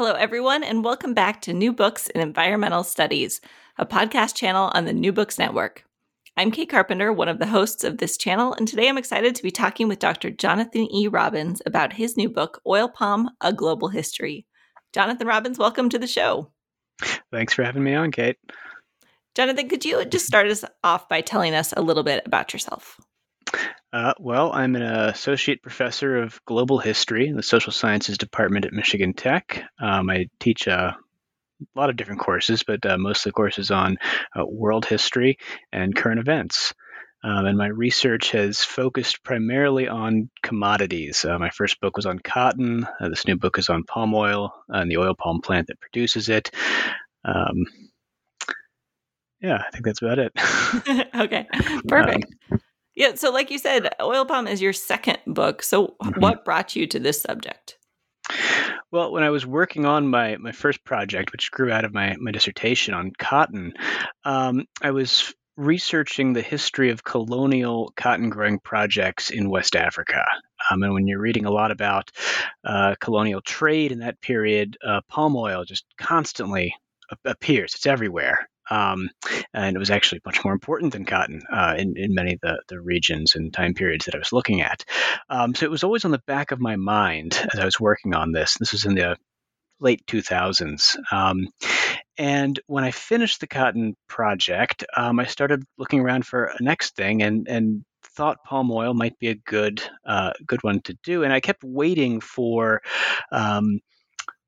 Hello, everyone, and welcome back to New Books in Environmental Studies, a podcast channel on the New Books Network. I'm Kate Carpenter, one of the hosts of this channel, and today I'm excited to be talking with Dr. Jonathan E. Robins about his new book, Oil Palm A Global History. Jonathan Robins, welcome to the show. Thanks for having me on, Kate. Jonathan, could you just start us off by telling us a little bit about yourself? Uh, well, I'm an associate professor of global history in the social sciences department at Michigan Tech. Um, I teach uh, a lot of different courses, but uh, mostly courses on uh, world history and current events. Um, and my research has focused primarily on commodities. Uh, my first book was on cotton. Uh, this new book is on palm oil and the oil palm plant that produces it. Um, yeah, I think that's about it. okay, perfect. Um, yeah. So, like you said, Oil Palm is your second book. So, mm-hmm. what brought you to this subject? Well, when I was working on my, my first project, which grew out of my, my dissertation on cotton, um, I was researching the history of colonial cotton growing projects in West Africa. Um, and when you're reading a lot about uh, colonial trade in that period, uh, palm oil just constantly appears. It's everywhere. Um, and it was actually much more important than cotton uh, in, in many of the, the regions and time periods that I was looking at. Um, so it was always on the back of my mind as I was working on this. This was in the late 2000s. Um, and when I finished the cotton project, um, I started looking around for a next thing and, and thought palm oil might be a good uh, good one to do. And I kept waiting for um,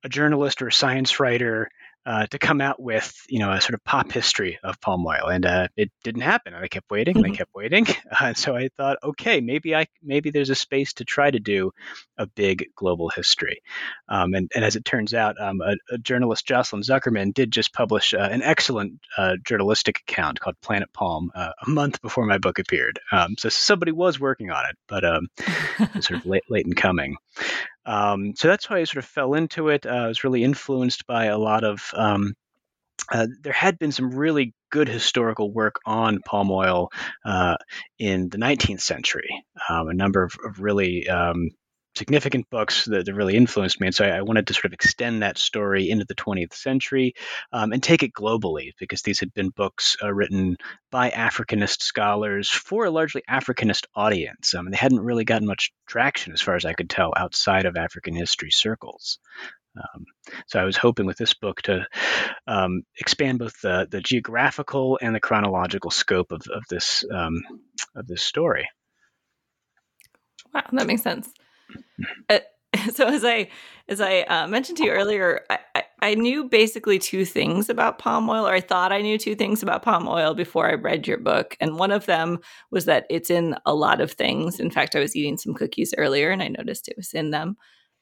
a journalist or a science writer uh, to come out with you know a sort of pop history of palm oil, and uh, it didn't happen. And I kept waiting, and I mm-hmm. kept waiting. Uh, so I thought, okay, maybe I maybe there's a space to try to do a big global history. Um, and, and as it turns out, um, a, a, journalist Jocelyn Zuckerman did just publish uh, an excellent uh, journalistic account called Planet Palm uh, a month before my book appeared. Um, so somebody was working on it, but um, sort of late late in coming. Um, so that's why I sort of fell into it. Uh, I was really influenced by a lot of. Um, uh, there had been some really good historical work on palm oil uh, in the 19th century. Um, a number of, of really um, significant books that, that, really influenced me. And so I, I, wanted to sort of extend that story into the 20th century um, and take it globally because these had been books uh, written by Africanist scholars for a largely Africanist audience. Um, and they hadn't really gotten much traction, as far as I could tell, outside of African history circles. Um, so I was hoping with this book to um, expand both the, the geographical and the chronological scope of, of this um, of this story. Wow, that makes sense. Uh, so as I as I uh, mentioned to you earlier, I, I, I, knew basically two things about palm oil, or I thought I knew two things about palm oil before I read your book, and one of them was that it's in a lot of things. In fact, I was eating some cookies earlier, and I noticed it was in them.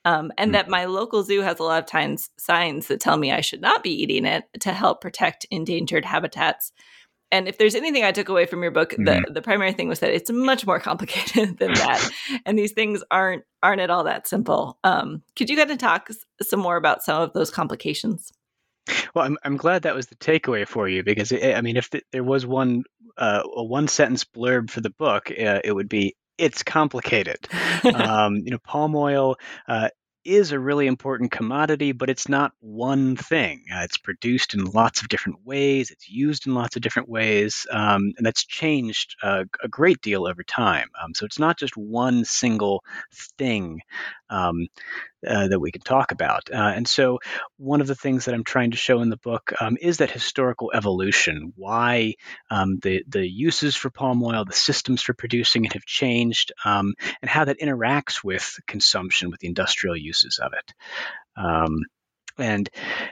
Um, and mm. that my local zoo has a lot of times signs that tell me I should not be eating it to help protect endangered habitats. And if there's anything I took away from your book, mm-hmm. the the primary thing was that it's much more complicated than that, and these things aren't aren't at all that simple. Um, could you kind of talk some more about some of those complications? Well, I'm I'm glad that was the takeaway for you because it, I mean, if the, there was one uh, a one sentence blurb for the book, uh, it would be it's complicated. um, you know, palm oil uh, is a really important commodity, but it's not one thing. Uh, it's produced in lots of different ways. It's used in lots of different ways, um, and that's changed uh, a great deal over time. Um, so it's not just one single thing um, uh, that we can talk about. Uh, and so, one of the things that I'm trying to show in the book um, is that historical evolution, why um, the, the uses for palm oil, the systems for producing it have changed, um, and how that interacts with consumption, with the industrial uses of it. Um, and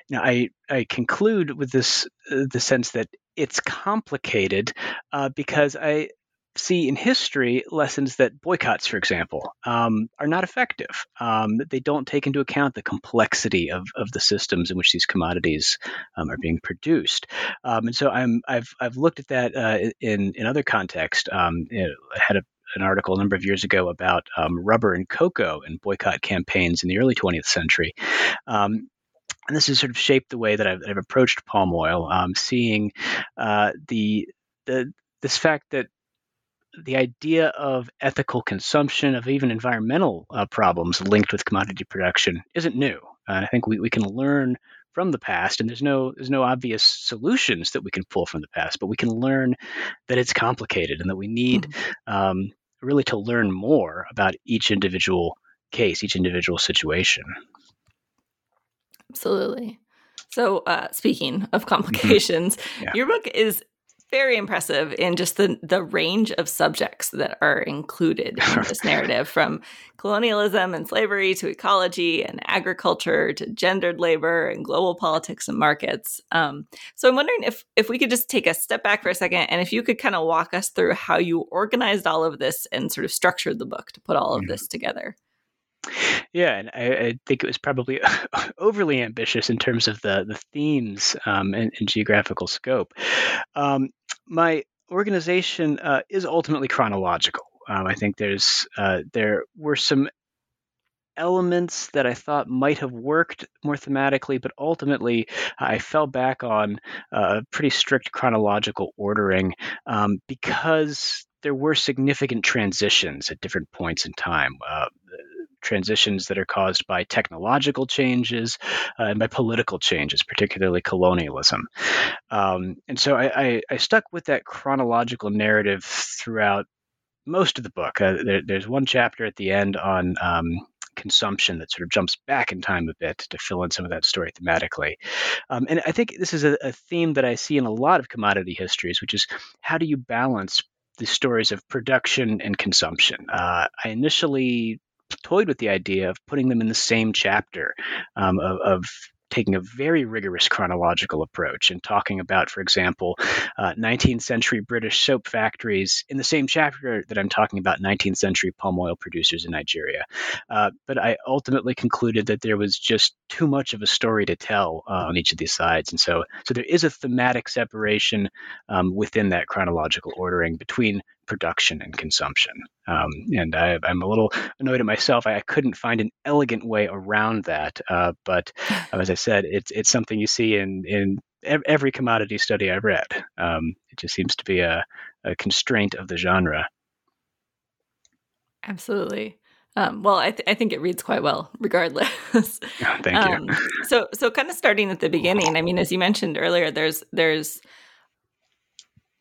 you know, I, I conclude with this uh, the sense that it's complicated uh, because I, see in history lessons that boycotts, for example, um, are not effective. Um, they don't take into account the complexity of, of the systems in which these commodities um, are being produced. Um, and so I'm, I've, I've looked at that uh, in, in other contexts. Um, I had a, an article a number of years ago about um, rubber and cocoa and boycott campaigns in the early 20th century and this has sort of shaped the way that I've, I've approached palm oil, um, seeing uh, the the this fact that the idea of ethical consumption, of even environmental uh, problems linked with commodity production, isn't new. Uh, I think we, we can learn from the past, and there's no there's no obvious solutions that we can pull from the past, but we can learn that it's complicated and that we need mm-hmm. um, really to learn more about each individual case, each individual situation. Absolutely. So, uh, speaking of mm-hmm. complications, yeah. your book is very impressive in just the the range of subjects that are included in this narrative from colonialism and slavery to ecology and agriculture to gendered labor and global politics and markets um, so i'm wondering if if we could just take a step back for a second and if you could kind of walk us through how you organized all of this and sort of structured the book to put all of mm-hmm. this together yeah, and I, I, think it was probably overly ambitious in terms of the the themes um, and, and, geographical scope. Um, my organization uh, is ultimately chronological. Um, I think there's uh, there were some elements that I thought might have worked more thematically, but ultimately I fell back on uh, pretty strict chronological ordering um, because there were significant transitions at different points in time. Uh, transitions that are caused by technological changes uh, and by political changes, particularly colonialism. Um, and so I, I, I, stuck with that chronological narrative throughout most of the book. Uh, there, there's one chapter at the end on um, consumption that sort of jumps back in time a bit to fill in some of that story thematically. Um, and I think this is a, a, theme that I see in a lot of commodity histories, which is how do you balance the stories of production and consumption? Uh, I initially toyed with the idea of putting them in the same chapter um, of, of taking a very rigorous chronological approach and talking about, for example, uh, 19th century British soap factories in the same chapter that I'm talking about 19th century palm oil producers in Nigeria. Uh, but I ultimately concluded that there was just too much of a story to tell uh, on each of these sides. And so, so there is a thematic separation um, within that chronological ordering between production and consumption. Um, and I, am a little annoyed at myself. I, I, couldn't find an elegant way around that. Uh, but as I said, it's it's something you see in in every commodity study I've read. Um, it just seems to be a, a constraint of the genre. Absolutely. Um, well, I, th- I, think it reads quite well, regardless. thank um, you. so, so kind of starting at the beginning. I mean, as you mentioned earlier, there's there's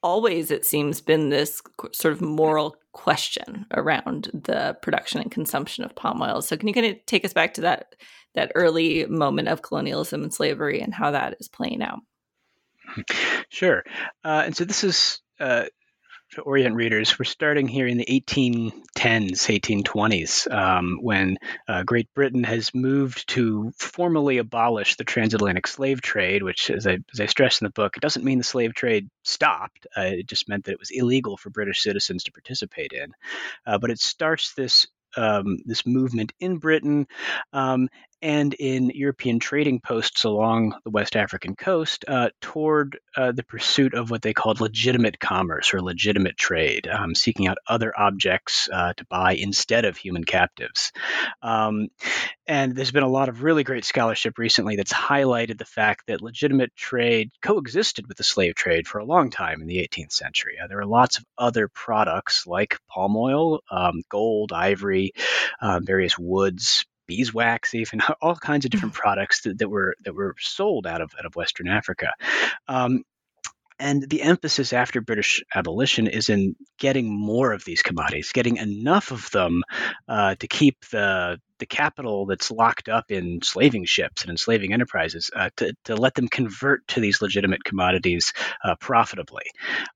always, it seems, been this sort of moral question around the production and consumption of palm oil. So, can you kind of take us back to that that early moment of colonialism and slavery and how that is playing out? Sure. Uh, and so this is uh, to orient readers, we're starting here in the 1810s, 1820s, um, when uh, Great Britain has moved to formally abolish the transatlantic slave trade, which, as I, as I stress in the book, it doesn't mean the slave trade stopped. Uh, it just meant that it was illegal for British citizens to participate in. Uh, but it starts this um, this movement in Britain, um, and in European trading posts along the West African coast uh, toward uh, the pursuit of what they called legitimate commerce or legitimate trade, um, seeking out other objects uh, to buy instead of human captives. Um, and there's been a lot of really great scholarship recently that's highlighted the fact that legitimate trade coexisted with the slave trade for a long time in the 18th century. Uh, there were lots of other products like palm oil, um, gold, ivory, uh, various woods, beeswax, even all kinds of different products that, that were that were sold out of out of Western Africa. Um, and the emphasis after British abolition is in getting more of these commodities, getting enough of them uh, to keep the the capital that's locked up in slaving ships and enslaving enterprises uh, to, to let them convert to these legitimate commodities uh, profitably.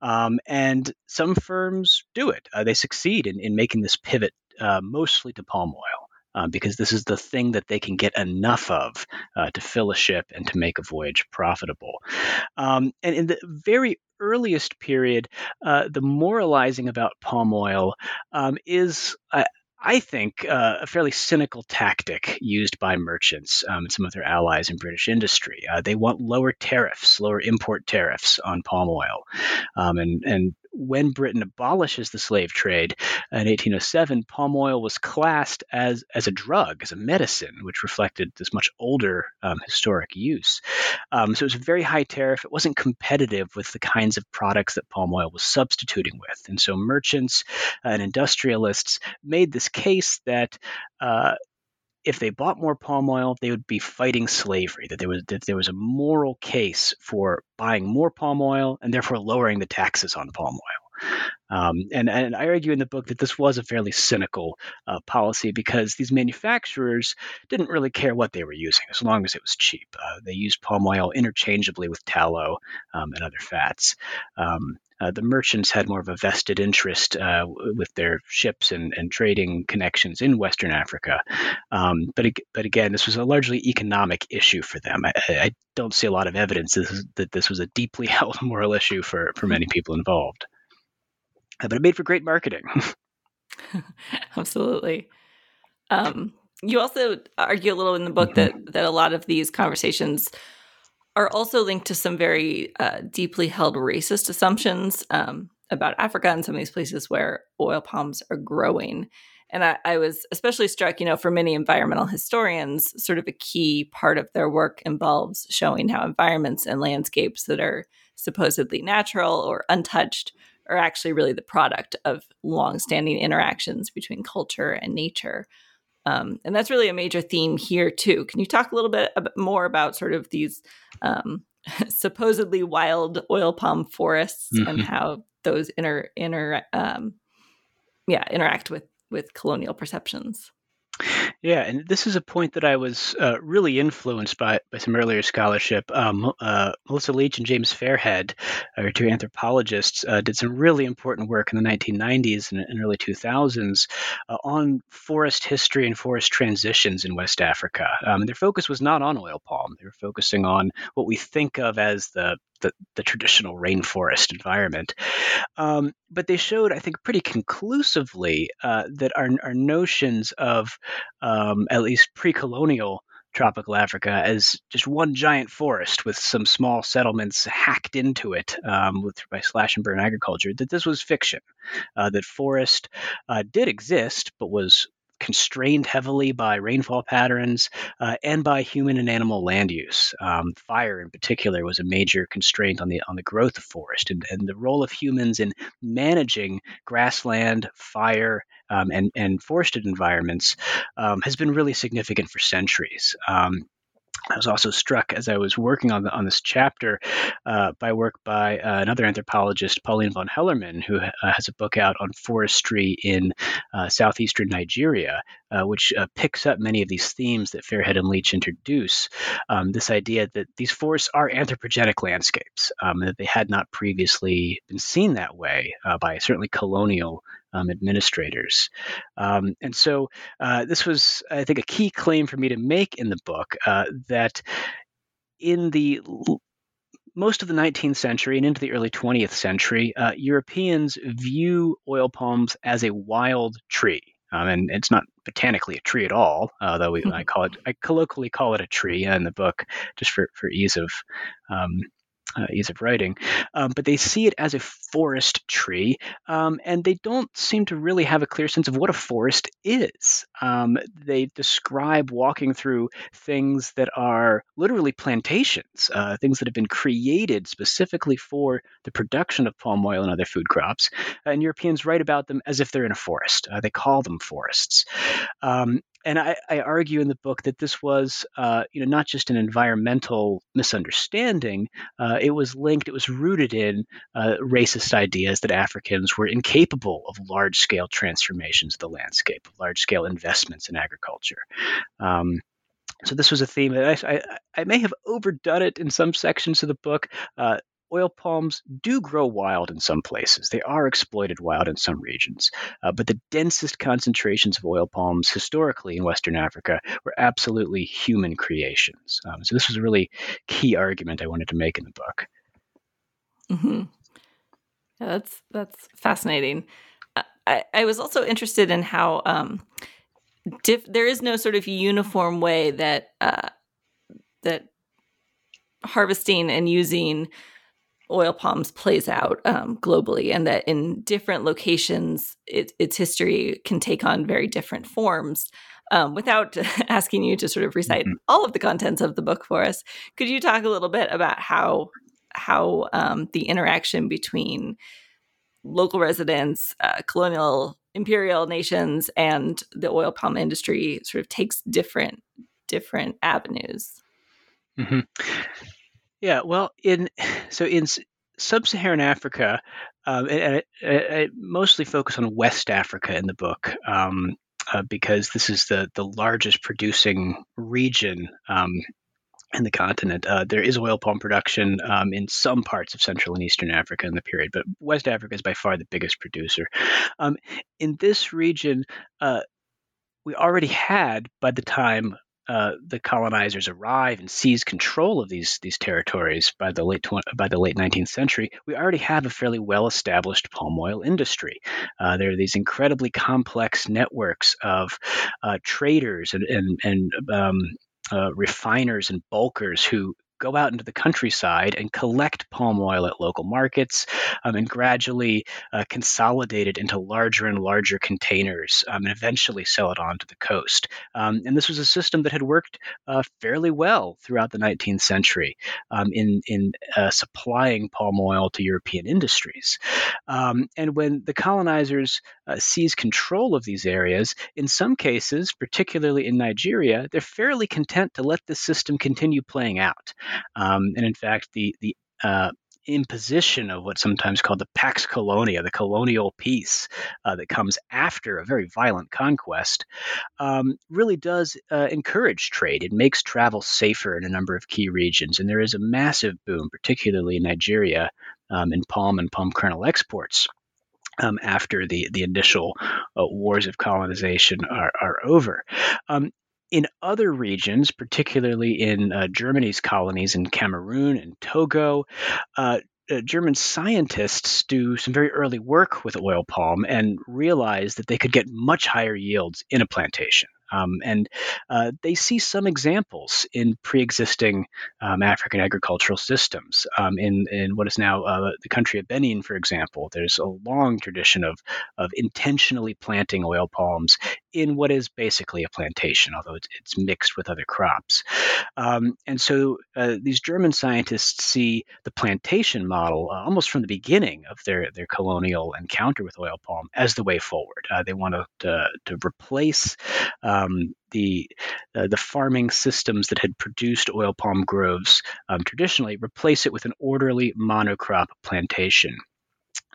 Um, and some firms do it. Uh, they succeed in, in making this pivot uh, mostly to palm oil uh, because this is the thing that they can get enough of uh, to fill a ship and to make a voyage profitable. Um, and in the very earliest period, uh, the moralizing about palm oil um, is. I think uh, a fairly cynical tactic used by merchants um, and some of their allies in British industry. Uh, they want lower tariffs, lower import tariffs on palm oil, um, and and when Britain abolishes the slave trade in 1807, palm oil was classed as, as a drug, as a medicine, which reflected this much older um, historic use. Um, so it was a very high tariff. It wasn't competitive with the kinds of products that palm oil was substituting with. And so merchants and industrialists made this case that uh, if they bought more palm oil, they would be fighting slavery. That there was that there was a moral case for buying more palm oil and therefore lowering the taxes on palm oil. Um, and, and I argue in the book that this was a fairly cynical uh, policy because these manufacturers didn't really care what they were using as long as it was cheap. Uh, they used palm oil interchangeably with tallow um, and other fats. Um, uh, the merchants had more of a vested interest uh, with their ships and, and trading connections in Western Africa. Um, but, but again, this was a largely economic issue for them. I, I don't see a lot of evidence that this was a deeply held moral issue for, for many people involved. Uh, but it made for great marketing. Absolutely. Um, you also argue a little in the book mm-hmm. that that a lot of these conversations are also linked to some very uh, deeply held racist assumptions um, about Africa and some of these places where oil palms are growing. And I, I, was especially struck, you know, for many environmental historians, sort of a key part of their work involves showing how environments and landscapes that are supposedly natural or untouched are actually really the product of long-standing interactions between culture and nature. Um, and that's really a major theme here too. Can you talk a little bit more about sort of these um, supposedly wild oil palm forests mm-hmm. and how those inter inter um, yeah interact with with colonial perceptions? Yeah, and this is a point that I was uh, really influenced by by some earlier scholarship. Um, uh, Melissa Leach and James Fairhead, uh, two anthropologists, uh, did some really important work in the 1990s and, and early 2000s uh, on forest history and forest transitions in West Africa. Um, their focus was not on oil palm; they were focusing on what we think of as the the, the traditional rainforest environment. Um, but they showed, I think, pretty conclusively uh, that our, our notions of um, at least pre colonial tropical Africa as just one giant forest with some small settlements hacked into it um, with, by slash and burn agriculture, that this was fiction. Uh, that forest uh, did exist, but was constrained heavily by rainfall patterns uh, and by human and animal land use. Um, fire, in particular, was a major constraint on the on the growth of forest, and, and the role of humans in managing grassland, fire, um, and and forested environments um, has been really significant for centuries. Um, I was also struck as I was working on the, on this chapter uh, by work by uh, another anthropologist, Pauline von Hellermann, who uh, has a book out on forestry in uh, southeastern Nigeria, uh, which uh, picks up many of these themes that Fairhead and Leach introduce. Um, this idea that these forests are anthropogenic landscapes, um, that they had not previously been seen that way by certainly colonial um, administrators. Um, and so uh, this was, I think, a key claim for me to make in the book uh, that in the most of the 19th century and into the early 20th century, uh, Europeans view oil palms as a wild tree. Um, and it's not botanically a tree at all. Uh, though we, mm-hmm. I call it, I colloquially call it a tree in the book, just for for ease of um, uh, ease of writing, um, but they see it as a forest tree, um, and they don't seem to really have a clear sense of what a forest is. Um, they describe walking through things that are literally plantations, uh, things that have been created specifically for the production of palm oil and other food crops, and Europeans write about them as if they're in a forest. Uh, they call them forests. Um, and I, I, argue in the book that this was, uh, you know, not just an environmental misunderstanding. Uh, it was linked, it was rooted in uh, racist ideas that Africans were incapable of large-scale transformations of the landscape, large-scale investments in agriculture. Um, so this was a theme that I, I, I, may have overdone it in some sections of the book. Uh, oil palms do grow wild in some places. They are exploited wild in some regions. Uh, but the densest concentrations of oil palms historically in Western Africa were absolutely human creations. Um, so this was a really key argument I wanted to make in the book. Mm-hmm. Yeah, that's that's fascinating. I, I was also interested in how um, diff- there is no sort of uniform way that uh, that harvesting and using oil palms plays out um, globally, and that in different locations, it, its history can take on very different forms. Um, without asking you to sort of recite mm-hmm. all of the contents of the book for us, could you talk a little bit about how how um, the interaction between local residents, uh, colonial imperial nations, and the oil palm industry sort of takes different different avenues? Mm-hmm. Yeah, well, in so in sub-Saharan Africa, and, I, I, mostly focus on West Africa in the book um, uh, because this is the the largest producing region. Um, in the continent, uh, there is oil palm production um, in some parts of Central and Eastern Africa in the period, but West Africa is by far the biggest producer. Um, in this region, uh, we already had, by the time uh, the colonizers arrive and seize control of these these territories by the late tw- by the late 19th century, we already have a fairly well established palm oil industry. Uh, there are these incredibly complex networks of uh, traders and and, and um, uh, refiners and bulkers who go out into the countryside and collect palm oil at local markets um, and gradually uh, consolidate it into larger and larger containers um, and eventually sell it on to the coast. Um, and this was a system that had worked uh, fairly well throughout the 19th century um, in, in uh, supplying palm oil to European industries. Um, and when the colonizers uh, seize control of these areas, in some cases, particularly in Nigeria, they're fairly content to let the system continue playing out. Um, and in fact, the the uh, imposition of what's sometimes called the Pax Colonia, the colonial peace uh, that comes after a very violent conquest, um, really does uh, encourage trade. It makes travel safer in a number of key regions. And there is a massive boom, particularly in Nigeria, um, in palm and palm kernel exports. Um, after the, the initial uh, wars of colonization are, are over. Um, in other regions, particularly in uh, Germany's colonies in Cameroon and Togo, uh, uh, German scientists do some very early work with oil palm and realize that they could get much higher yields in a plantation. Um, and uh, they see some examples in pre-existing um, African agricultural systems. Um, in, in what is now uh, the country of Benin, for example, there's a long tradition of, of intentionally planting oil palms in what is basically a plantation, although it's, it's mixed with other crops. Um, and so uh, these German scientists see the plantation model uh, almost from the beginning of their, their colonial encounter with oil palm as the way forward. Uh, they want to, to replace um, the uh, the farming systems that had produced oil palm groves um, traditionally, replace it with an orderly monocrop plantation.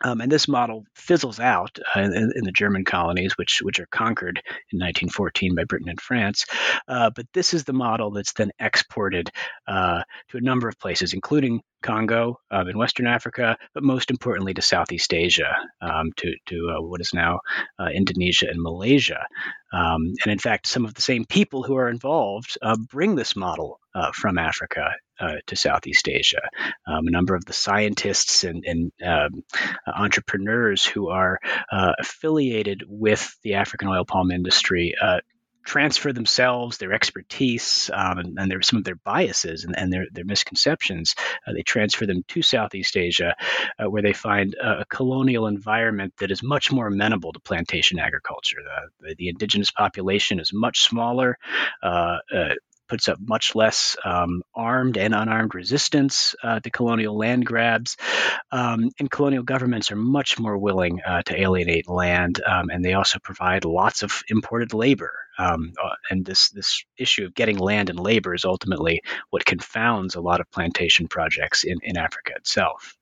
Um, and this model fizzles out uh, in, in, the German colonies, which which are conquered in 1914 by Britain and France. Uh, but this is the model that's then exported uh, to a number of places, including Congo um, in Western Africa, but most importantly to Southeast Asia, um, to to uh, what is now uh, Indonesia and Malaysia. Um, and in fact, some of the same people who are involved uh, bring this model from Africa uh, to Southeast Asia. Um, a number of the scientists and, and um, entrepreneurs who are uh, affiliated with the African oil palm industry uh, transfer themselves, their expertise, um, and, and their, some of their biases and, and their, their misconceptions. Uh, they transfer them to Southeast Asia, uh, where they find a, a, colonial environment that is much more amenable to plantation agriculture. The, the, the indigenous population is much smaller. Puts up much less um, armed and unarmed resistance uh, to colonial land grabs. Um, and colonial governments are much more willing uh, to alienate land, um, and they also provide lots of imported labor. Um, uh, and this this issue of getting land and labor is ultimately what confounds a lot of plantation projects in, in Africa itself.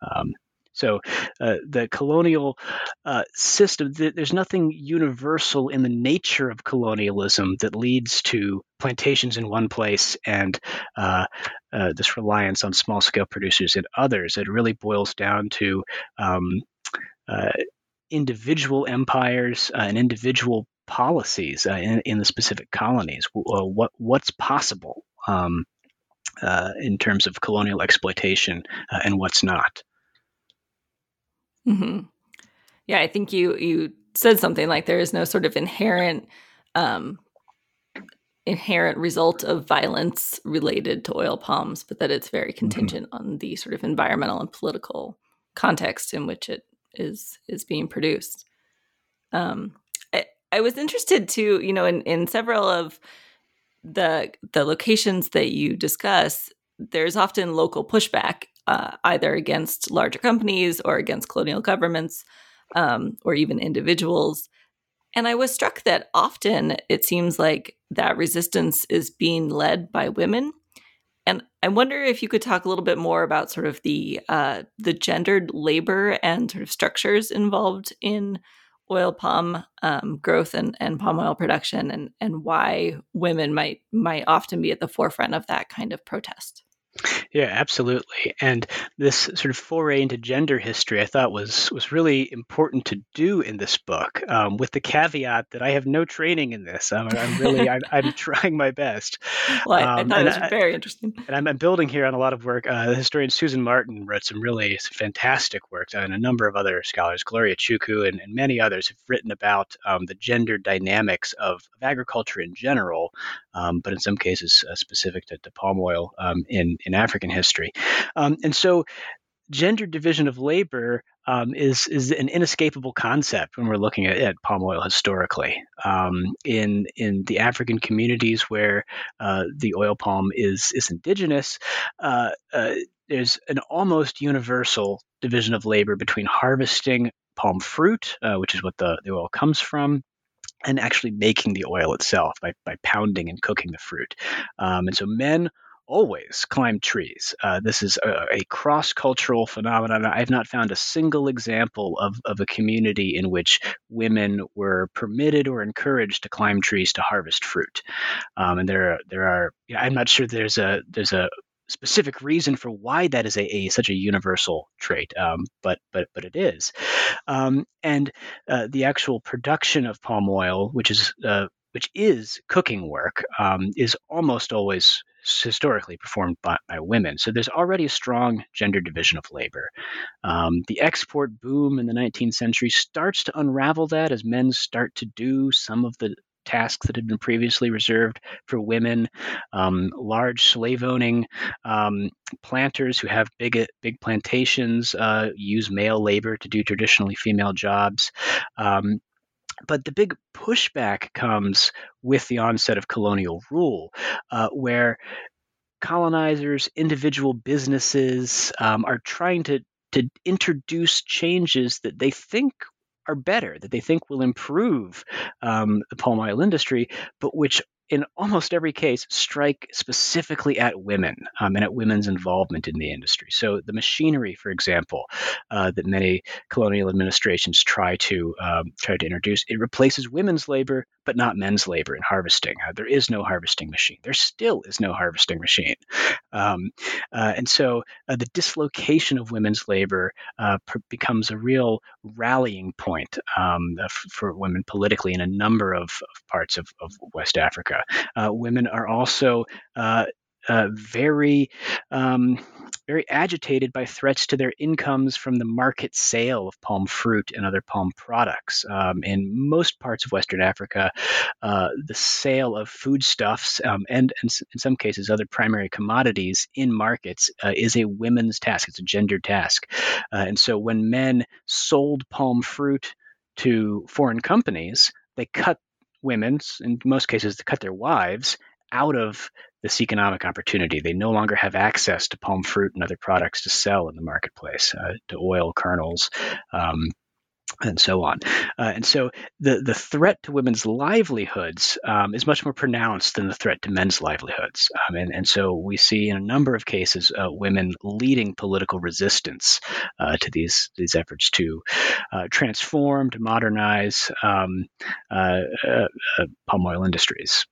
Um, so uh, the colonial uh, system, th- there's nothing universal in the nature of colonialism that leads to plantations in one place and uh, uh this reliance on small scale producers in others. It really boils down to um, uh, individual empires uh, and individual policies in, in, the specific colonies. what what's possible um, in terms of colonial exploitation and what's not. Mm-hmm. Yeah, I think you you said something like there is no sort of inherent um, inherent result of violence related to oil palms, but that it's very mm-hmm. contingent mm-hmm. on the sort of environmental and political context in which it is is being produced. Um, I, I was interested to you know, in in several of the the locations that you discuss, there's often local pushback uh, either against larger companies or against colonial governments um, or even individuals. And I was struck that often it seems like that resistance is being led by women. And I wonder if you could talk a little bit more about sort of the uh, the gendered labor and sort of structures involved in oil palm um, growth and, and palm oil production, and and why women might might often be at the forefront of that kind of protest. Yeah, absolutely. And this sort of foray into gender history, I thought was was really important to do in this book, um, with the caveat that I have no training in this. I'm, I'm really I'm, I'm, trying my best. Well, I, um, I thought it was I, very interesting. And I'm, I'm, building here on a lot of work. Uh, the historian Susan Martin wrote some really fantastic work, and a number of other scholars, Gloria Chuku and, and many others, have written about um, the gender dynamics of, of, agriculture in general, um, but in some cases uh, specific to, to palm oil um, in in African history. Um, and so gender division of labor um, is is an inescapable concept when we're looking at, at palm oil historically. Um, in in the African communities where uh, the oil palm is is indigenous, uh, uh, there's an almost universal division of labor between harvesting palm fruit, uh, which is what the, the oil comes from, and actually making the oil itself by, by pounding and cooking the fruit. Um, and so men always climb trees. Uh, this is a, a cross cultural phenomenon. I've not found a single example of, of a community in which women were permitted or encouraged to climb trees to harvest fruit. Um, and there, there are. You know, I'm not sure there's a there's a specific reason for why that is a, a such a universal trait, um, but but but it is. Um, and uh, the actual production of palm oil, which is uh, which is cooking work, um, is almost always historically performed by, by, women. So there's already a strong gender division of labor. Um, the export boom in the 19th century starts to unravel that as men start to do some of the tasks that had been previously reserved for women. Um, large slave owning um, planters who have big big plantations uh, use male labor to do traditionally female jobs. Um, but the big pushback comes with the onset of colonial rule, uh, where colonizers, individual businesses um, are trying to to introduce changes that they think are better, that they think will improve um, the palm oil industry, but which in almost every case, strike specifically at women um, and at women's involvement in the industry. So, the machinery, for example, uh, that many colonial administrations try to um, try to introduce, it replaces women's labor, but not men's labor in harvesting. Uh, there is no harvesting machine. There still is no harvesting machine, um, uh, and so uh, the dislocation of women's labor uh, pr- becomes a real rallying point um, f- for women politically in a number of, of parts of, of West Africa. Uh, women are also uh, uh, very um, very agitated by threats to their incomes from the market sale of palm fruit and other palm products. Um, in most parts of Western Africa, uh, the sale of foodstuffs um, and, and, in some cases, other primary commodities in markets uh, is a women's task. It's a gendered task. Uh, and so when men sold palm fruit to foreign companies, they cut women, in most cases, to cut their wives out of this economic opportunity. They no longer have access to palm fruit and other products to sell in the marketplace, uh, to oil kernels. Um, and so on. Uh, and so the, the threat to women's livelihoods um, is much more pronounced than the threat to men's livelihoods. Um, and, and so we see in a number of cases uh, women leading political resistance uh, to these, these efforts to uh, transform, to modernize um, uh, uh, palm oil industries.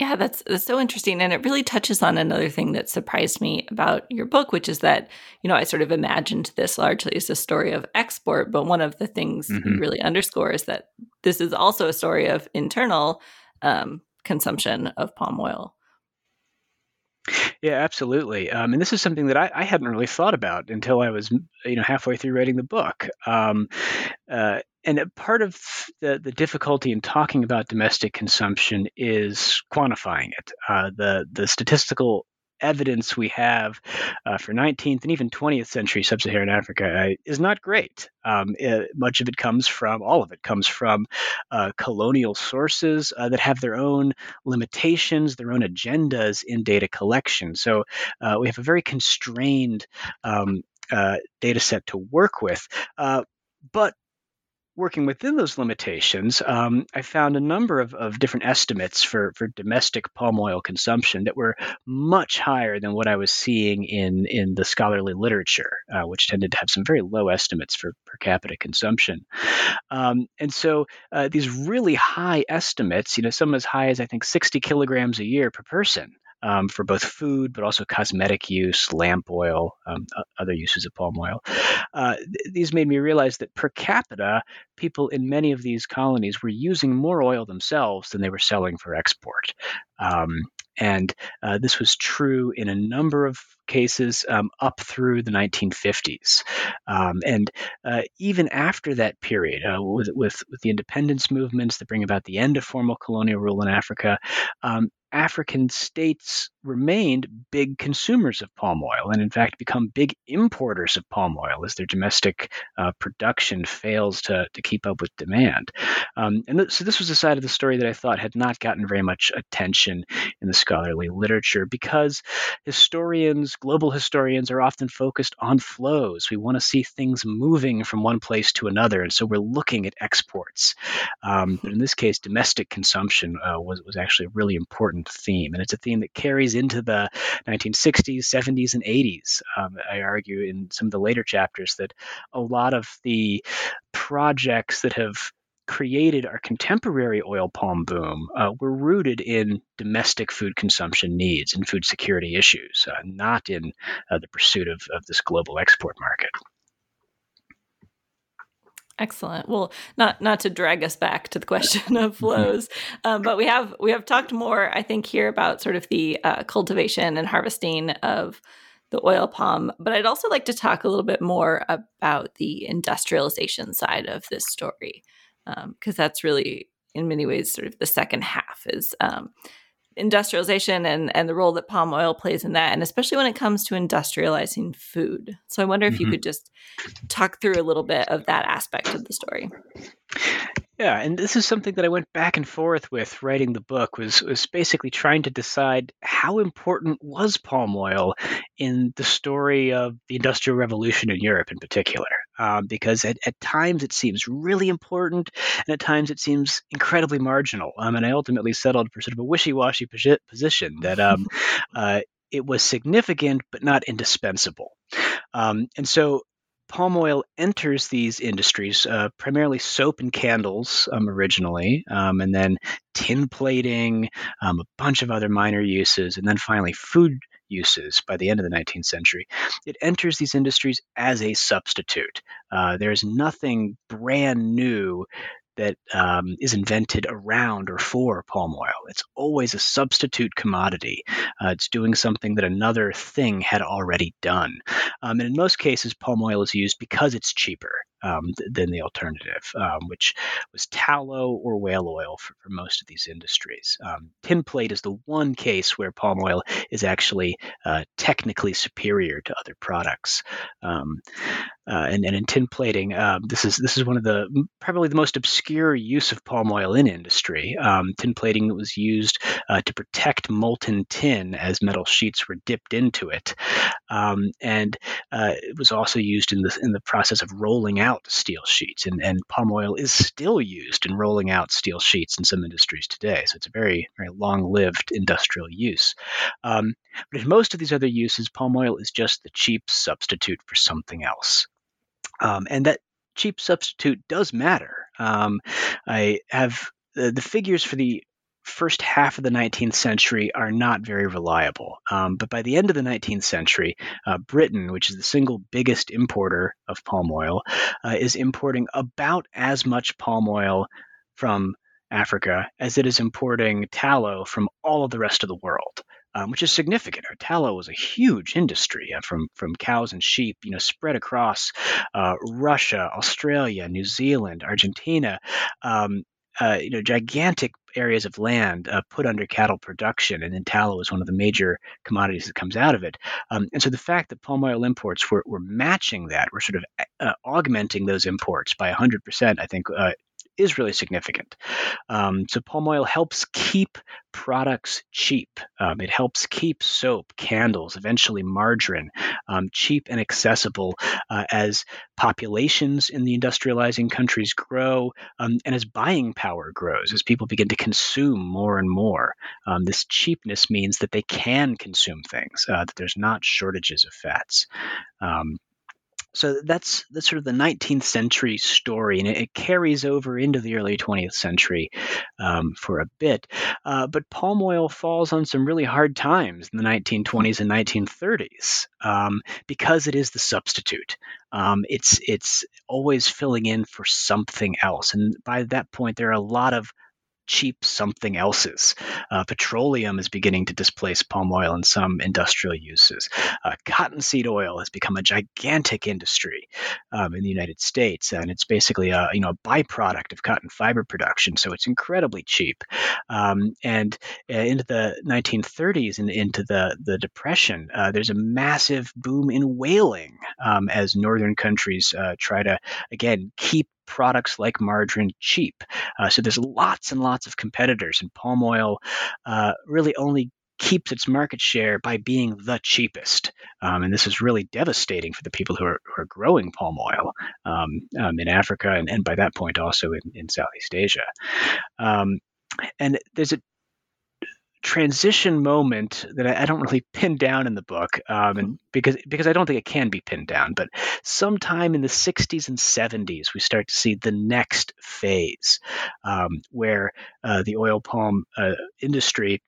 Yeah, that's, that's so interesting. And it really touches on another thing that surprised me about your book, which is that, you know, I sort of imagined this largely as a story of export. But one of the things mm-hmm. you really underscore is that this is also a story of internal um, consumption of palm oil. Yeah, absolutely. Um, and this is something that I, I, hadn't really thought about until I was, you know, halfway through writing the book. Um, uh, and part of the, the difficulty in talking about domestic consumption is quantifying it. Uh, the the statistical evidence we have uh, for 19th and even 20th century sub-Saharan Africa uh, is not great. Um, it, uh, much of it comes from, all of it comes from uh, colonial sources uh, that have their own limitations, their own agendas in data collection. So uh, we have a very constrained um, data set to work with. but working within those limitations, um, I found a number of, of different estimates for, for domestic palm oil consumption that were much higher than what I was seeing in, in the scholarly literature, uh, which tended to have some very low estimates for per capita consumption. Um, and so uh, these really high estimates, you know, some as high as I think 60 kilograms a year per person, um, for both food but also cosmetic use, lamp oil, um, other uses of palm oil. Uh, th- these made me realize that per capita, people in many of these colonies were using more oil themselves than they were selling for export. Um, and uh, this was true in a number of cases um, up through the 1950s. Um, and uh, even after that period, uh, with, with, with, the independence movements that bring about the end of formal colonial rule in Africa, um, African states remained big consumers of palm oil and, in fact, become big importers of palm oil as their domestic uh, production fails to, to keep up with demand. Um, and th- so, this was a side of the story that I thought had not gotten very much attention in the scholarly literature because historians, global historians, are often focused on flows. We want to see things moving from one place to another. And so, we're looking at exports. Um, but in this case, domestic consumption uh, was, was actually really important theme, and it's a theme that carries into the 1960s, 70s, and 80s. Um, I argue in some of the later chapters that a lot of the projects that have created our contemporary oil palm boom uh, were rooted in domestic food consumption needs and food security issues, uh, not in uh, the pursuit of, of this global export market. Excellent. Well, not not to drag us back to the question of mm-hmm. flows, um, but we have we have talked more, I think, here about sort of the uh, cultivation and harvesting of the oil palm. But I'd also like to talk a little bit more about the industrialization side of this story, because um, that's really, in many ways, sort of the second half is um, industrialization and and the role that palm oil plays in that and especially when it comes to industrializing food so i wonder if mm-hmm. you could just talk through a little bit of that aspect of the story yeah and this is something that i went back and forth with writing the book was was basically trying to decide how important was palm oil in the story of the industrial revolution in europe in particular um, because at, at, times it seems really important and at times it seems incredibly marginal. Um, and I ultimately settled for sort of a wishy washy position that um, uh, it was significant but not indispensable. Um, and so palm oil enters these industries, uh, primarily soap and candles um, originally, um, and then tin plating, um, a bunch of other minor uses, and then finally food uses by the end of the 19th century. It enters these industries as a substitute. Uh, there's nothing brand new that um, is invented around or for palm oil. It's always a substitute commodity. Uh, it's doing something that another thing had already done. Um, and in most cases, palm oil is used because it's cheaper um, th- than the alternative, um, which was tallow or whale oil for, for most of these industries. Um, tin is the one case where palm oil is actually uh, technically superior to other products. Um, uh, and, and in tin plating, uh, this is this is one of the probably the most obscure use of palm oil in industry. Um, tin plating was used uh, to protect molten tin as metal sheets were dipped into it, um, and uh, it was also used in the in the process of rolling out steel sheets. And, and palm oil is still used in rolling out steel sheets in some industries today. So it's a very very long lived industrial use. Um, but in most of these other uses, palm oil is just the cheap substitute for something else. Um, and that cheap substitute does matter. Um, I have the, the, figures for the first half of the 19th century are not very reliable. Um, but by the end of the 19th century, uh, Britain, which is the single biggest importer of palm oil, uh, is importing about as much palm oil from Africa as it is importing tallow from all of the rest of the world um, which is significant. Our tallow was a huge industry uh, from from cows and sheep, you know, spread across uh, Russia, Australia, New Zealand, Argentina. Um, uh, you know, gigantic areas of land uh, put under cattle production, and then tallow is one of the major commodities that comes out of it. Um, and so the fact that palm oil imports were, were matching that, were sort of uh, augmenting those imports by 100%, I think uh, is really significant. Um, so palm oil helps keep products cheap. Um, it helps keep soap, candles, eventually margarine, um, cheap and accessible uh, as populations in the industrializing countries grow um, and as buying power grows, as people begin to consume more and more. Um, this cheapness means that they can consume things, uh, that there's not shortages of fats. So that's that's sort of the 19th century story, and it, it carries over into the early 20th century um, for a bit. Uh, but palm oil falls on some really hard times in the 1920s and 1930s um, because it is the substitute. Um, it's it's always filling in for something else, and by that point, there are a lot of cheap something else's. Uh, petroleum is beginning to displace palm oil in some industrial uses. Uh, cottonseed oil has become a gigantic industry um, in the United States, and it's basically a you know a byproduct of cotton fiber production. So it's incredibly cheap. Um, and uh, into the 1930s and into the the Depression, uh, there's a massive boom in whaling um, as northern countries uh, try to again keep products like margarine cheap. Uh, so there's lots and lots of competitors, and palm oil uh, really only keeps its market share by being the cheapest. Um, and this is really devastating for the people who are, who are growing palm oil um, um, in Africa and, and, by that point also in, in Southeast Asia. Um, and there's a transition moment that I, I, don't really pin down in the book, um, and because because I don't think it can be pinned down. But sometime in the 60s and 70s, we start to see the next phase um, where uh, the oil palm uh, industry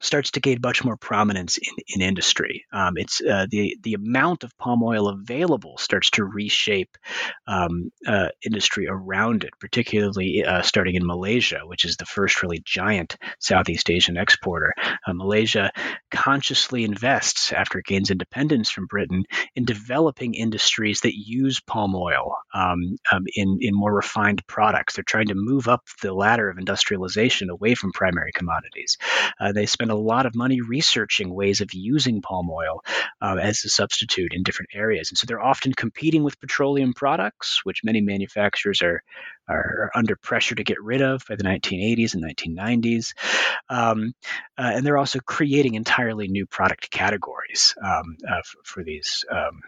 starts to gain much more prominence in, in industry. Um, it's uh, the the amount of palm oil available starts to reshape um, uh, industry around it, particularly uh, starting in Malaysia, which is the first really giant Southeast Asian exporter. Uh, Malaysia consciously invests after it gains independence from Britain in developing industries that use palm oil um, um in in more refined products. They're trying to move up the ladder of industrialization away from primary commodities. Uh, they spend spend a lot of money researching ways of using palm oil uh, as a substitute in different areas. And so they're often competing with petroleum products, which many manufacturers are, are under pressure to get rid of by the 1980s and 1990s. Um, uh, and they're also creating entirely new product categories um, uh, for, for, these. Um,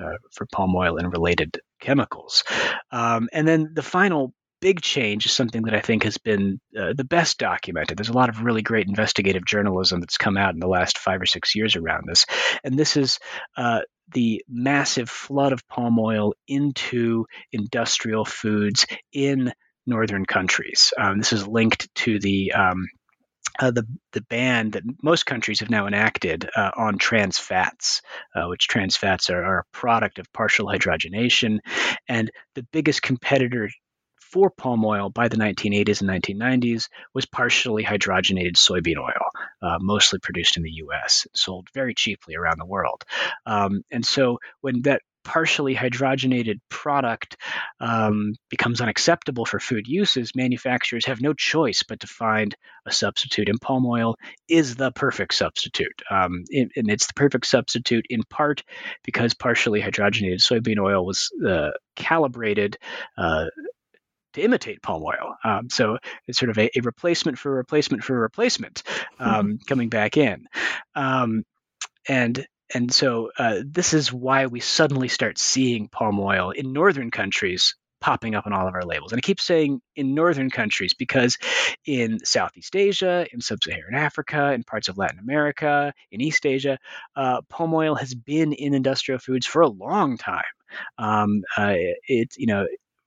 uh, for palm oil and related chemicals. Um, and then the final big change is something that I think has been uh, the best documented. There's a lot of really great investigative journalism that's come out in the last five or six years around this. And this is uh, the massive flood of palm oil into industrial foods in northern countries. Um, this is linked to the um, uh, the the ban that most countries have now enacted uh, on trans fats, uh, which trans fats are, are, a product of partial hydrogenation, and the biggest competitor for palm oil by the 1980s and 1990s was partially hydrogenated soybean oil, uh, mostly produced in the US, sold very cheaply around the world. Um, and so when that partially hydrogenated product um, becomes unacceptable for food uses, manufacturers have no choice but to find a substitute. And palm oil is the perfect substitute. Um, and, and it's the perfect substitute in part because partially hydrogenated soybean oil was uh, calibrated. Uh, to imitate palm oil. Um, so it's sort of a, a, replacement for a replacement for a replacement um, coming back in. Um, and and so uh, this is why we suddenly start seeing palm oil in northern countries popping up on all of our labels. And I keep saying in northern countries because in Southeast Asia, in sub Saharan Africa, in parts of Latin America, in East Asia, uh, palm oil has been in industrial foods for a long time. Um, uh, it, you know,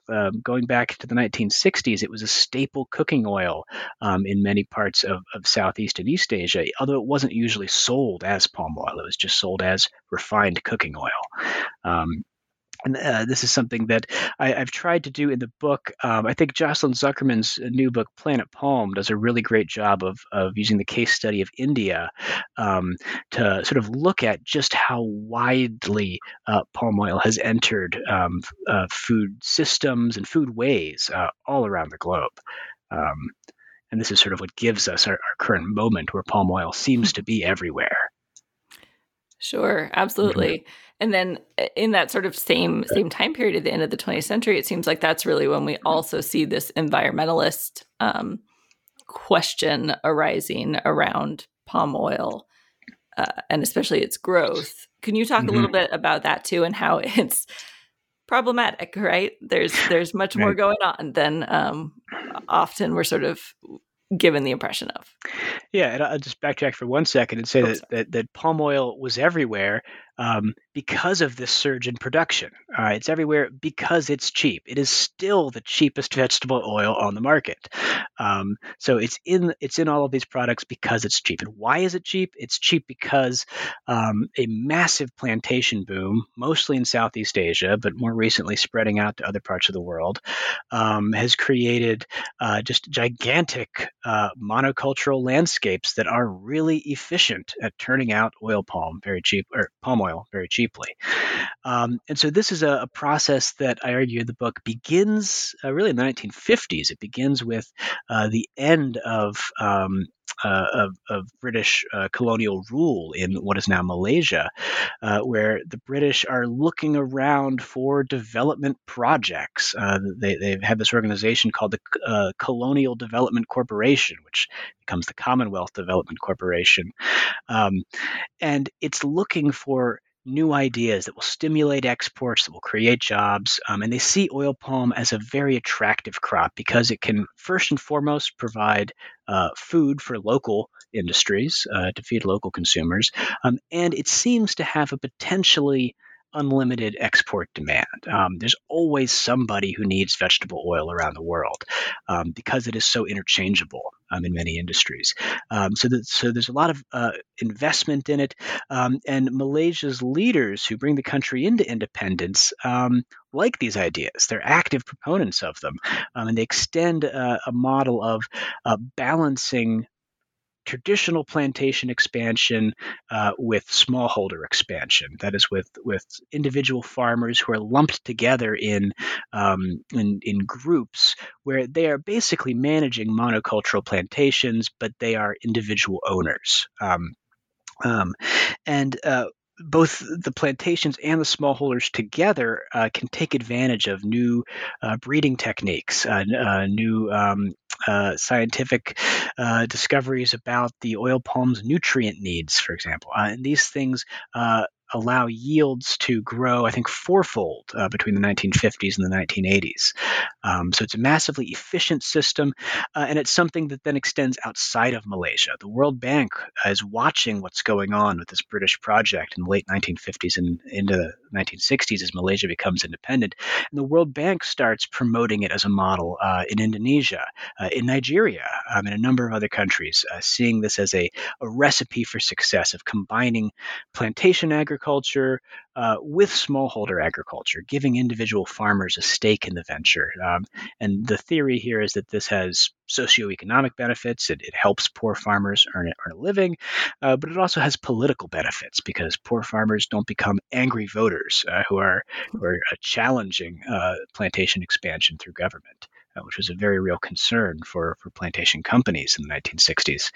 um, going back to the 1960s, it was a staple cooking oil um, in many parts of, of Southeast and East Asia, although it wasn't usually sold as palm oil. It was just sold as refined cooking oil. Um, and uh, this is something that I, have tried to do in the book. Um, I think Jocelyn Zuckerman's new book, Planet Palm, does a really great job of, of using the case study of India um, to sort of look at just how widely uh, palm oil has entered um, uh, food systems and food ways uh, all around the globe. Um, and this is sort of what gives us our, our current moment where palm oil seems to be everywhere. Sure, absolutely. Mm-hmm. And then uh, in that sort of same same time period at the end of the 20th century, it seems like that's really when we also see this environmentalist um, question arising around palm oil uh, and especially its growth. Can you talk mm-hmm. a little bit about that too and how it's problematic? Right? There's there's much right. more going on than um, often we're sort of given the impression of. Yeah, and I'll just backtrack for one second and say oh, that, that, that palm oil was everywhere um, because of this surge in production. Uh, it's everywhere because it's cheap. It is still the cheapest vegetable oil on the market. Um, so it's in it's in all of these products because it's cheap. And why is it cheap? It's cheap because um, a massive plantation boom, mostly in Southeast Asia, but more recently spreading out to other parts of the world, um, has created uh, just gigantic uh, monocultural landscapes that are really efficient at turning out oil palm very cheap or palm oil oil very cheaply. Um, and so this is a, a, process that I argue in the book begins uh, really in the 1950s. It begins with uh, the end of um, uh, of, of, British uh, colonial rule in what is now Malaysia, uh, where the British are looking around for development projects. Uh, they, have had this organization called the uh, Colonial Development Corporation, which becomes the Commonwealth Development Corporation. Um, and it's looking for new ideas that will stimulate exports, that will create jobs. Um, and they see oil palm as a very attractive crop because it can, first and foremost, provide uh, food for local industries uh, to feed local consumers. Um, and it seems to have a potentially unlimited export demand. Um, there's always somebody who needs vegetable oil around the world um, because it is so interchangeable um, in many industries. Um, so, so there's a lot of uh, investment in it, um, and Malaysia's leaders who bring the country into independence um, like these ideas. They're active proponents of them, and they extend uh, a model of uh, balancing traditional plantation expansion uh, with smallholder expansion. That is, with with individual farmers who are lumped together in, um, in in groups where they are basically managing monocultural plantations, but they are individual owners. Um, um, and uh, both the plantations and the smallholders together uh, can take advantage of new uh, breeding techniques, uh, uh new um, uh, scientific uh, discoveries about the oil palm's nutrient needs, for example. and these things allow yields to grow, I think, fourfold uh, between the 1950s and the 1980s. Um, so it's a massively efficient system, uh, and it's something that then extends outside of Malaysia. The World Bank is watching what's going on with this British project in the late 1950s and into the 1960s as Malaysia becomes independent. And the World Bank starts promoting it as a model uh, in Indonesia, uh, in Nigeria, um, and a number of other countries, uh, seeing this as a, a recipe for success of combining plantation agriculture agriculture uh, with smallholder agriculture, giving individual farmers a stake in the venture. Um, and the theory here is that this has socioeconomic benefits. It, it helps poor farmers earn, earn a living, uh, but it also has political benefits because poor farmers don't become angry voters uh, who are, who are uh, challenging uh, plantation expansion through government. Uh, which was a very real concern for, for plantation companies in the 1960s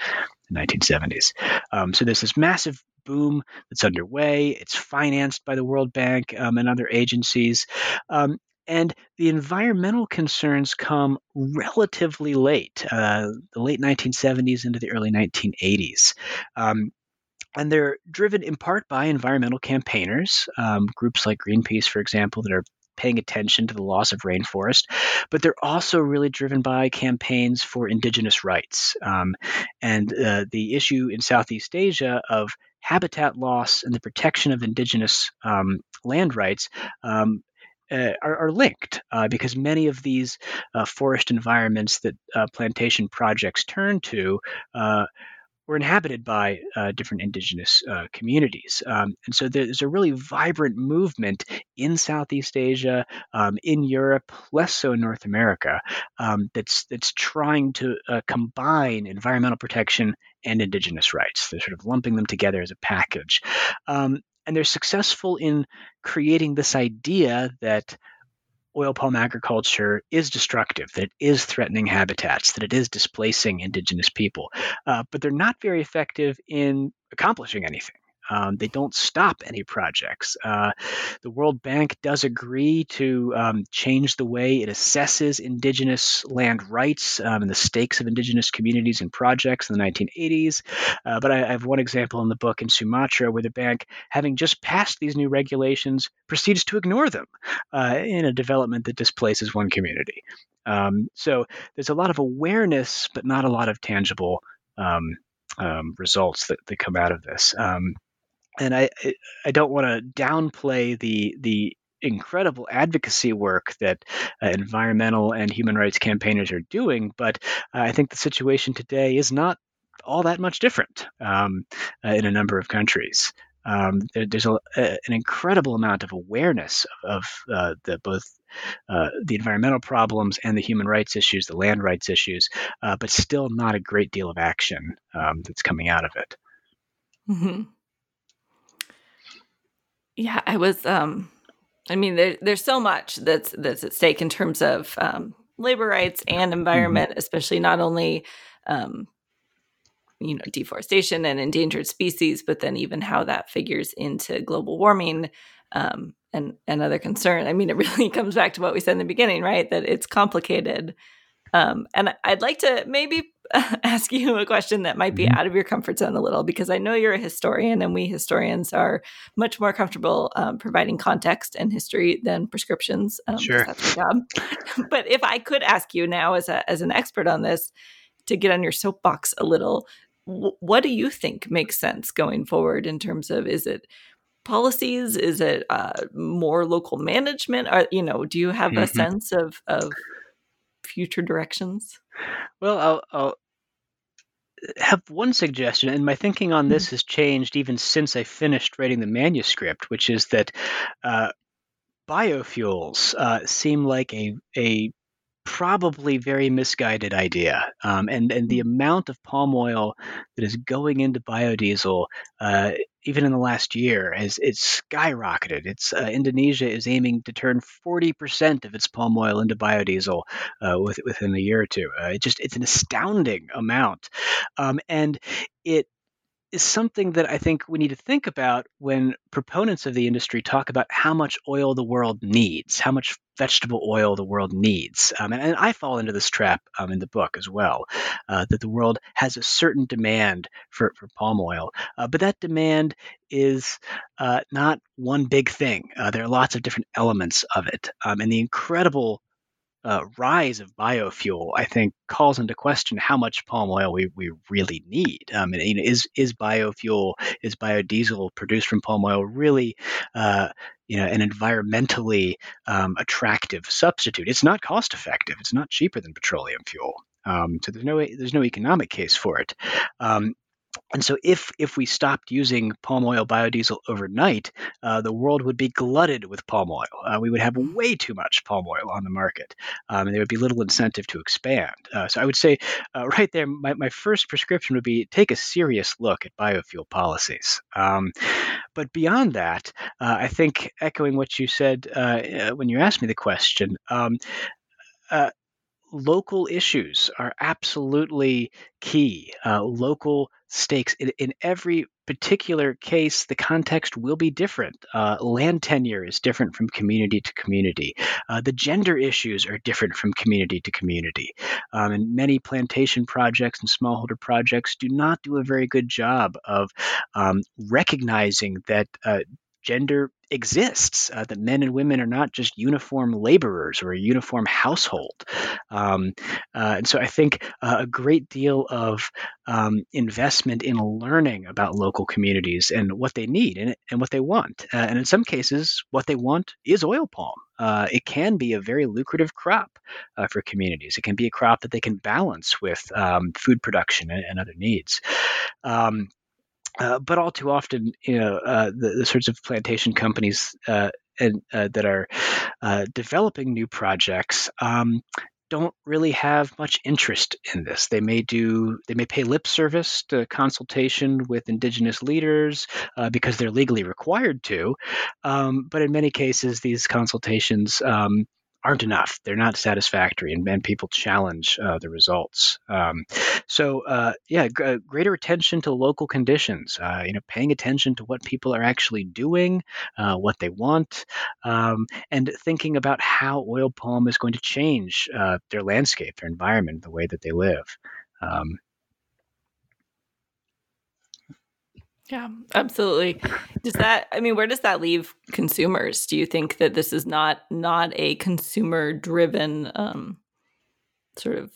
and 1970s. Um, so there's this massive boom that's underway. It's financed by the World Bank um, and other agencies. Um, and the environmental concerns come relatively late, uh, the late 1970s into the early 1980s. Um, and they're driven in part by environmental campaigners, um, groups like Greenpeace, for example, that are paying attention to the loss of rainforest, but they're also really driven by campaigns for indigenous rights. Um, and uh, the issue in Southeast Asia of habitat loss and the protection of indigenous um, land rights um, uh, are, are, linked uh, because many of these uh, forest environments that uh, plantation projects turn to uh, were inhabited by uh, different indigenous uh, communities. Um, and so there's a really vibrant movement in Southeast Asia, um, in Europe, less so in North America, um, that's, that's trying to uh, combine environmental protection and indigenous rights. They're sort of lumping them together as a package. Um, and they're successful in creating this idea that oil palm agriculture is destructive, that it is threatening habitats, that it is displacing indigenous people, uh, but they're not very effective in accomplishing anything. Um, they don't stop any projects. Uh, the World Bank does agree to um, change the way it assesses indigenous land rights um, and the stakes of indigenous communities and projects in the 1980s. Uh, but I, I, have one example in the book in Sumatra where the bank, having just passed these new regulations, proceeds to ignore them uh, in a development that displaces one community. Um, so there's a lot of awareness, but not a lot of tangible. Um, um, results that, that come out of this. Um, and I I don't want to downplay the the incredible advocacy work that uh, environmental and human rights campaigners are doing, but uh, I think the situation today is not all that much different um, uh, in a number of countries. Um, there, there's a, a, an incredible amount of awareness of, uh, the both uh, the environmental problems and the human rights issues, the land rights issues, uh, but still not a great deal of action um, that's coming out of it. Mm-hmm. Yeah, I was. Um, I mean, there, there's so much that's that's at stake in terms of um, labor rights and mm-hmm. environment, mm-hmm. especially not only um, you know deforestation and endangered species, but then even how that figures into global warming um, and and other concerns. I mean, it really comes back to what we said in the beginning, right? That it's complicated. Um, and I'd like to maybe ask you a question that might be mm-hmm. out of your comfort zone a little because I know you're a historian and we historians are much more comfortable um, providing context and history than prescriptions. Um, sure. That's job. but if I could ask you now as, a, as an expert on this to get on your soapbox a little, w- what do you think makes sense going forward in terms of is it policies? Is it uh, more local management? Or, you know, do you have mm-hmm. a sense of, of future directions? Well, I'll, I'll have one suggestion, and my thinking on this mm-hmm. has changed even since I finished writing the manuscript, which is that uh, biofuels uh, seem like a a probably very misguided idea. Um, and, and the amount of palm oil that is going into biodiesel, uh, even in the last year, has it's skyrocketed. It's uh, Indonesia is aiming to turn 40% of its palm oil into biodiesel uh, with, within a year or two. Uh, it just it's an astounding amount, um, and it is something that I think we need to think about when proponents of the industry talk about how much oil the world needs, how much vegetable oil the world needs. Um, and, and, I fall into this trap um, in the book as well, uh, that the world has a certain demand for, for palm oil, uh, but that demand is uh, not one big thing. Uh, there are lots of different elements of it. Um, and the incredible uh, rise of biofuel, I think, calls into question how much palm oil we, we really need. Um, and, you know, is is biofuel, is biodiesel produced from palm oil really, uh, you know, an environmentally um, attractive substitute? It's not cost effective. It's not cheaper than petroleum fuel. Um, so there's no there's no economic case for it. Um, and so, if if we stopped using palm oil biodiesel overnight, uh, the world would be glutted with palm oil. Uh, we would have way too much palm oil on the market, um, and there would be little incentive to expand. Uh, so, I would say, uh, right there, my, my first prescription would be take a serious look at biofuel policies. Um, but beyond that, uh, I think echoing what you said uh, when you asked me the question. Um, local issues are absolutely key. Uh, local stakes in, in, every particular case, the context will be different. Uh, land tenure is different from community to community. Uh, the gender issues are different from community to community. Um, and many plantation projects and smallholder projects do not do a very good job of um, recognizing that uh, gender exists, uh, that men and women are not just uniform laborers or a uniform household. Um, uh, and so I think uh, a great deal of um, investment in learning about local communities and what they need and, and what they want. Uh, and in some cases, what they want is oil palm. Uh, it can be a very lucrative crop uh, for communities. It can be a crop that they can balance with um, food production and, and other needs. Uh, but all too often, you know, uh, the, the, sorts of plantation companies uh, and, uh, that are uh, developing new projects um, don't really have much interest in this. They may do, they may pay lip service to consultation with indigenous leaders uh, because they're legally required to, um, but in many cases, these consultations um, aren't enough. They're not satisfactory, and, and people challenge uh, the results. Um, so, uh, yeah, g- uh, greater attention to local conditions. Uh, you know, paying attention to what people are actually doing, uh, what they want, um, and thinking about how oil palm is going to change uh, their landscape, their environment, the way that they live. Um, Yeah, absolutely. Does that I mean where does that leave consumers? Do you think that this is not not a consumer driven um sort of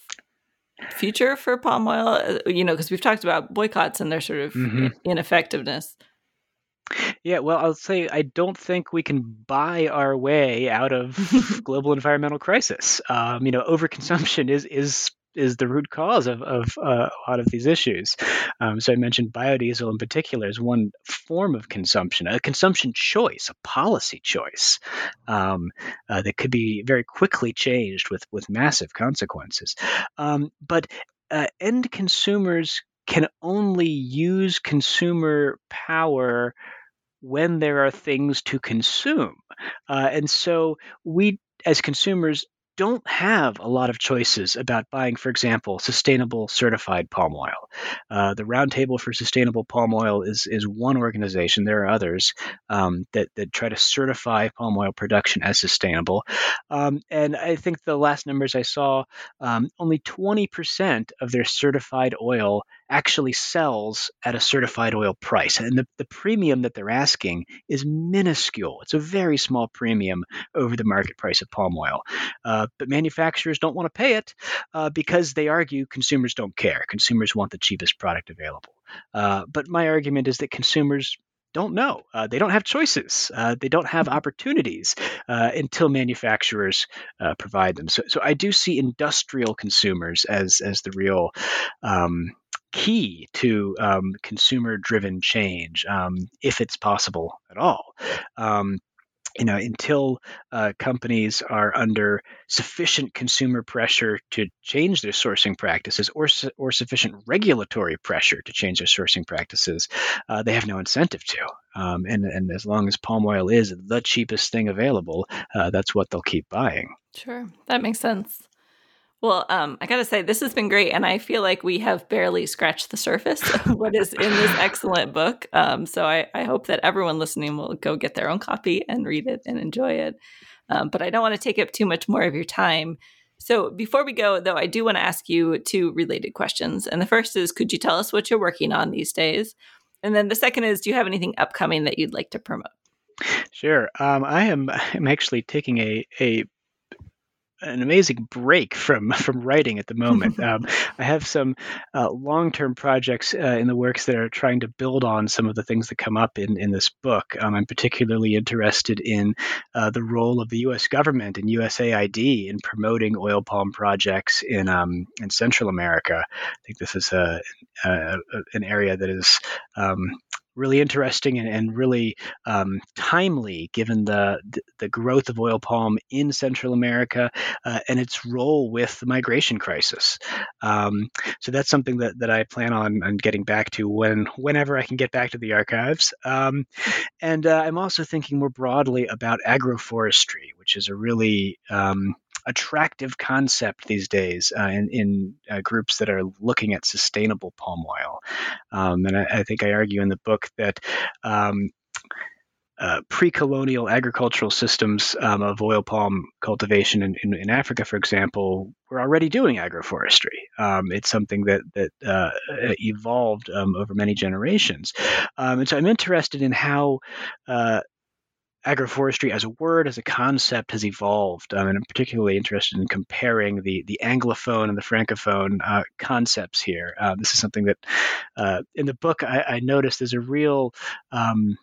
future for palm oil, uh, you know, because we've talked about boycotts and their sort of mm-hmm. ineffectiveness. Yeah, well, I'll say I don't think we can buy our way out of global environmental crisis. Um, you know, overconsumption is is is the root cause of, of uh, a lot of these issues. Um, so I mentioned biodiesel in particular as one form of consumption, a consumption choice, a policy choice um, uh, that could be very quickly changed with with massive consequences. Um, but uh, end consumers can only use consumer power when there are things to consume. Uh, and so we as consumers don't have a lot of choices about buying, for example, sustainable certified palm oil. Uh, the Roundtable for Sustainable Palm Oil is is one organization. There are others um, that that try to certify palm oil production as sustainable. Um, and I think the last numbers I saw, um, only 20% of their certified oil actually sells at a certified oil price. And the, the premium that they're asking is minuscule. It's a very small premium over the market price of palm oil. Uh, but manufacturers don't want to pay it uh, because they argue consumers don't care. Consumers want the cheapest product available. Uh, but my argument is that consumers don't know. Uh, they don't have choices. Uh, they don't have opportunities uh, until manufacturers uh, provide them. So, so I do see industrial consumers as as the real um, key to um, consumer driven change, um, if it's possible at all. Um, you know, until uh, companies are under sufficient consumer pressure to change their sourcing practices or, or sufficient regulatory pressure to change their sourcing practices, uh, they have no incentive to. Um, and, and as long as palm oil is the cheapest thing available, uh, that's what they'll keep buying. Sure, that makes sense. Well, um, I gotta say, this has been great, and I feel like we have barely scratched the surface of what is in this excellent book. Um, so I, I, hope that everyone listening will go get their own copy and read it and enjoy it. Um, but I don't want to take up too much more of your time. So before we go, though, I do want to ask you two related questions. And the first is, could you tell us what you're working on these days? And then the second is, do you have anything upcoming that you'd like to promote? Sure. Um, I am. I'm actually taking a a an amazing break from from writing at the moment. um, I have some uh, long term projects uh, in the works that are trying to build on some of the things that come up in in this book. Um, I'm particularly interested in uh, the role of the U.S. government and USAID in promoting oil palm projects in um, in Central America. I think this is a, a an area that is um, really interesting and, and really um, timely given the, the growth of oil palm in Central America uh, and its role with the migration crisis. Um, so that's something that, that I plan on, on getting back to when whenever I can get back to the archives. Um, and uh, I'm also thinking more broadly about agroforestry, which is a really um, attractive concept these days uh, in, in uh, groups that are looking at sustainable palm oil. Um, and I, I, think I argue in the book that. Um, uh, pre-colonial agricultural systems um, of oil palm cultivation in, in, in, Africa, for example, were already doing agroforestry. Um, it's something that that uh, evolved um, over many generations, um, and so I'm interested in how uh, agroforestry as a word, as a concept, has evolved. Um, and I'm particularly interested in comparing the the anglophone and the francophone uh, concepts here. Uh, this is something that uh, in the book I, I noticed there's a real um,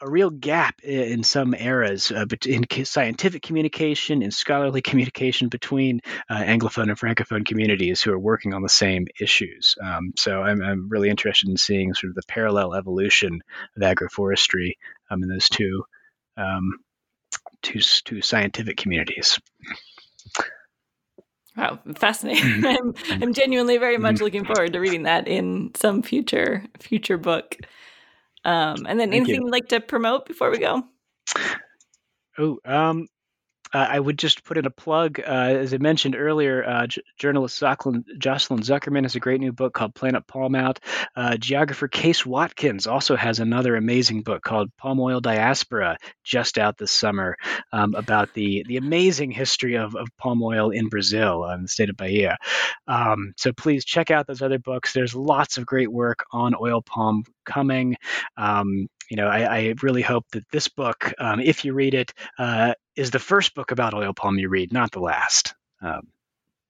a real gap in some eras uh, in scientific communication and scholarly communication between uh, Anglophone and Francophone communities who are working on the same issues. Um, so I'm, I'm, really interested in seeing sort of the parallel evolution of agroforestry um, in those two, um, two, two scientific communities. Wow, fascinating! I'm, I'm genuinely very much mm-hmm. looking forward to reading that in some future future book. Um, and then Thank anything you. would like to promote before we go? Oh, um, uh, I would just put in a plug. Uh, as I mentioned earlier, uh, j- journalist Jocelyn, Jocelyn, Zuckerman has a great new book called Planet Palm Out. Uh, geographer Case Watkins also has another amazing book called Palm Oil Diaspora, just out this summer, um, about the, the amazing history of, of palm oil in Brazil, uh, in the state of Bahia. Um, so please check out those other books. There's lots of great work on oil palm coming. Um, you know, I, I, really hope that this book, um, if you read it, uh, is the first book about oil palm you read, not the last. Um,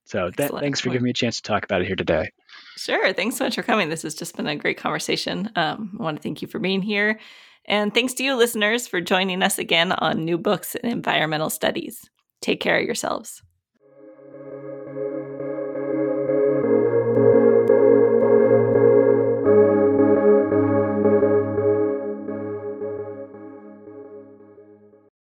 so th- thanks for giving me a chance to talk about it here today. Sure. Thanks so much for coming. This has just been a great conversation. Um, I want to thank you for being here. And thanks to you, listeners, for joining us again on New Books in Environmental Studies. Take care of yourselves.